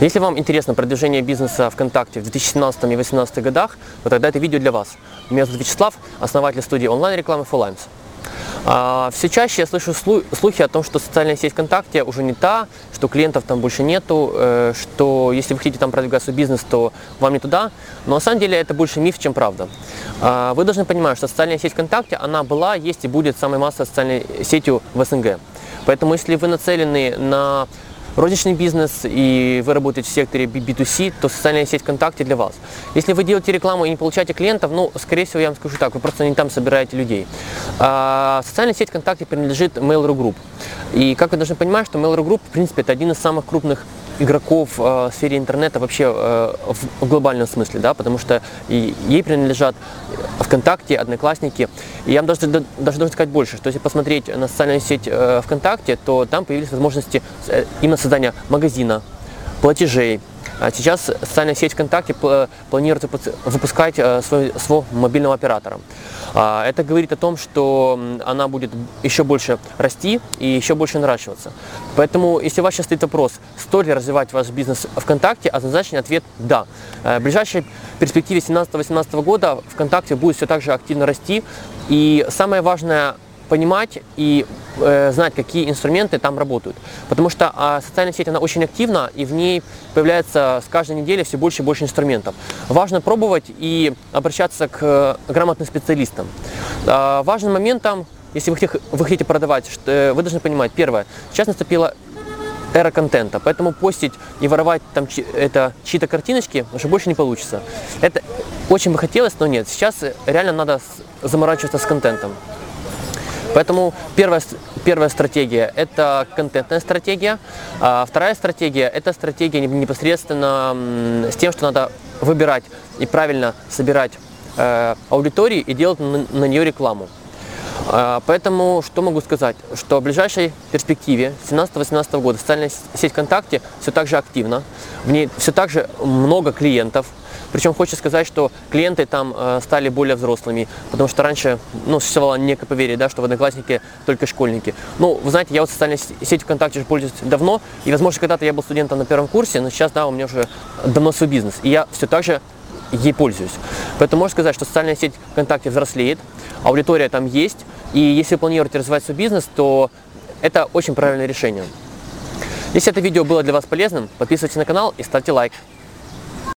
Если вам интересно продвижение бизнеса ВКонтакте в 2017 и 2018 годах, то тогда это видео для вас. Меня зовут Вячеслав, основатель студии онлайн-рекламы FullLimes. А, Все чаще я слышу слу- слухи о том, что социальная сеть ВКонтакте уже не та, что клиентов там больше нету, э, что если вы хотите там продвигать свой бизнес, то вам не туда. Но на самом деле это больше миф, чем правда. А, Вы должны понимать, что социальная сеть ВКонтакте, она была, есть и будет самой массовой социальной сетью в СНГ. Поэтому если вы нацелены на розничный бизнес и вы работаете в секторе B2C, то социальная сеть ВКонтакте для вас. Если вы делаете рекламу и не получаете клиентов, ну, скорее всего, я вам скажу так, вы просто не там собираете людей. А, социальная сеть ВКонтакте принадлежит Mail.ru Group. И как вы должны понимать, что Mail.ru Group, в принципе, это один из самых крупных игроков э, в сфере интернета вообще э, в, глобальном смысле, да, потому что ей принадлежат ВКонтакте, Одноклассники. И я вам даже, даже должен сказать больше, что если посмотреть на социальную сеть э, ВКонтакте, то там появились возможности именно создания магазина, платежей. А сейчас социальная сеть ВКонтакте пл- планирует выпускать э, свой, своего мобильного оператора. А, Это говорит о том, что она будет еще больше расти и еще больше наращиваться. Поэтому, если у вас сейчас стоит вопрос, стоит ли развивать ваш бизнес ВКонтакте, однозначный ответ – да. Э, В ближайшей перспективе 17-18 года ВКонтакте будет все так же активно расти. И самое важное понимать и э, знать, какие инструменты там работают. Потому что а, социальная сеть, она очень активна, и в ней появляется с каждой недели все больше и больше инструментов. Важно пробовать и обращаться к э, грамотным специалистам. А, важным моментом, если вы, хотите- вы хотите продавать, что, э, вы должны понимать, первое, сейчас наступила эра контента, поэтому постить и воровать там чи- это чьи-то картиночки уже больше не получится. Это очень бы хотелось, но нет. Сейчас э, реально надо заморачиваться с контентом. Поэтому первая, первая стратегия – это контентная стратегия. А вторая стратегия – это стратегия не- непосредственно с тем, что надо выбирать и правильно собирать э, аудитории и делать на, на нее рекламу. А, Поэтому что могу сказать, что в ближайшей перспективе 17-18 года социальная сеть ВКонтакте все так же активна, в ней все так же много клиентов, причем хочу сказать, что клиенты там э, стали более взрослыми, потому что раньше ну, существовало некое поверье, да, что в Одноклассники только школьники. Ну, вы знаете, я вот социальной с- сетью ВКонтакте уже пользуюсь давно, и, возможно, когда-то я был студентом на первом курсе, но сейчас, да, у меня уже давно свой бизнес, и я все так же ей пользуюсь. Поэтому можно сказать, что социальная сеть ВКонтакте взрослеет, аудитория там есть, и если вы планируете развивать свой бизнес, то это очень правильное решение. Если это видео было для вас полезным, подписывайтесь на канал и ставьте лайк.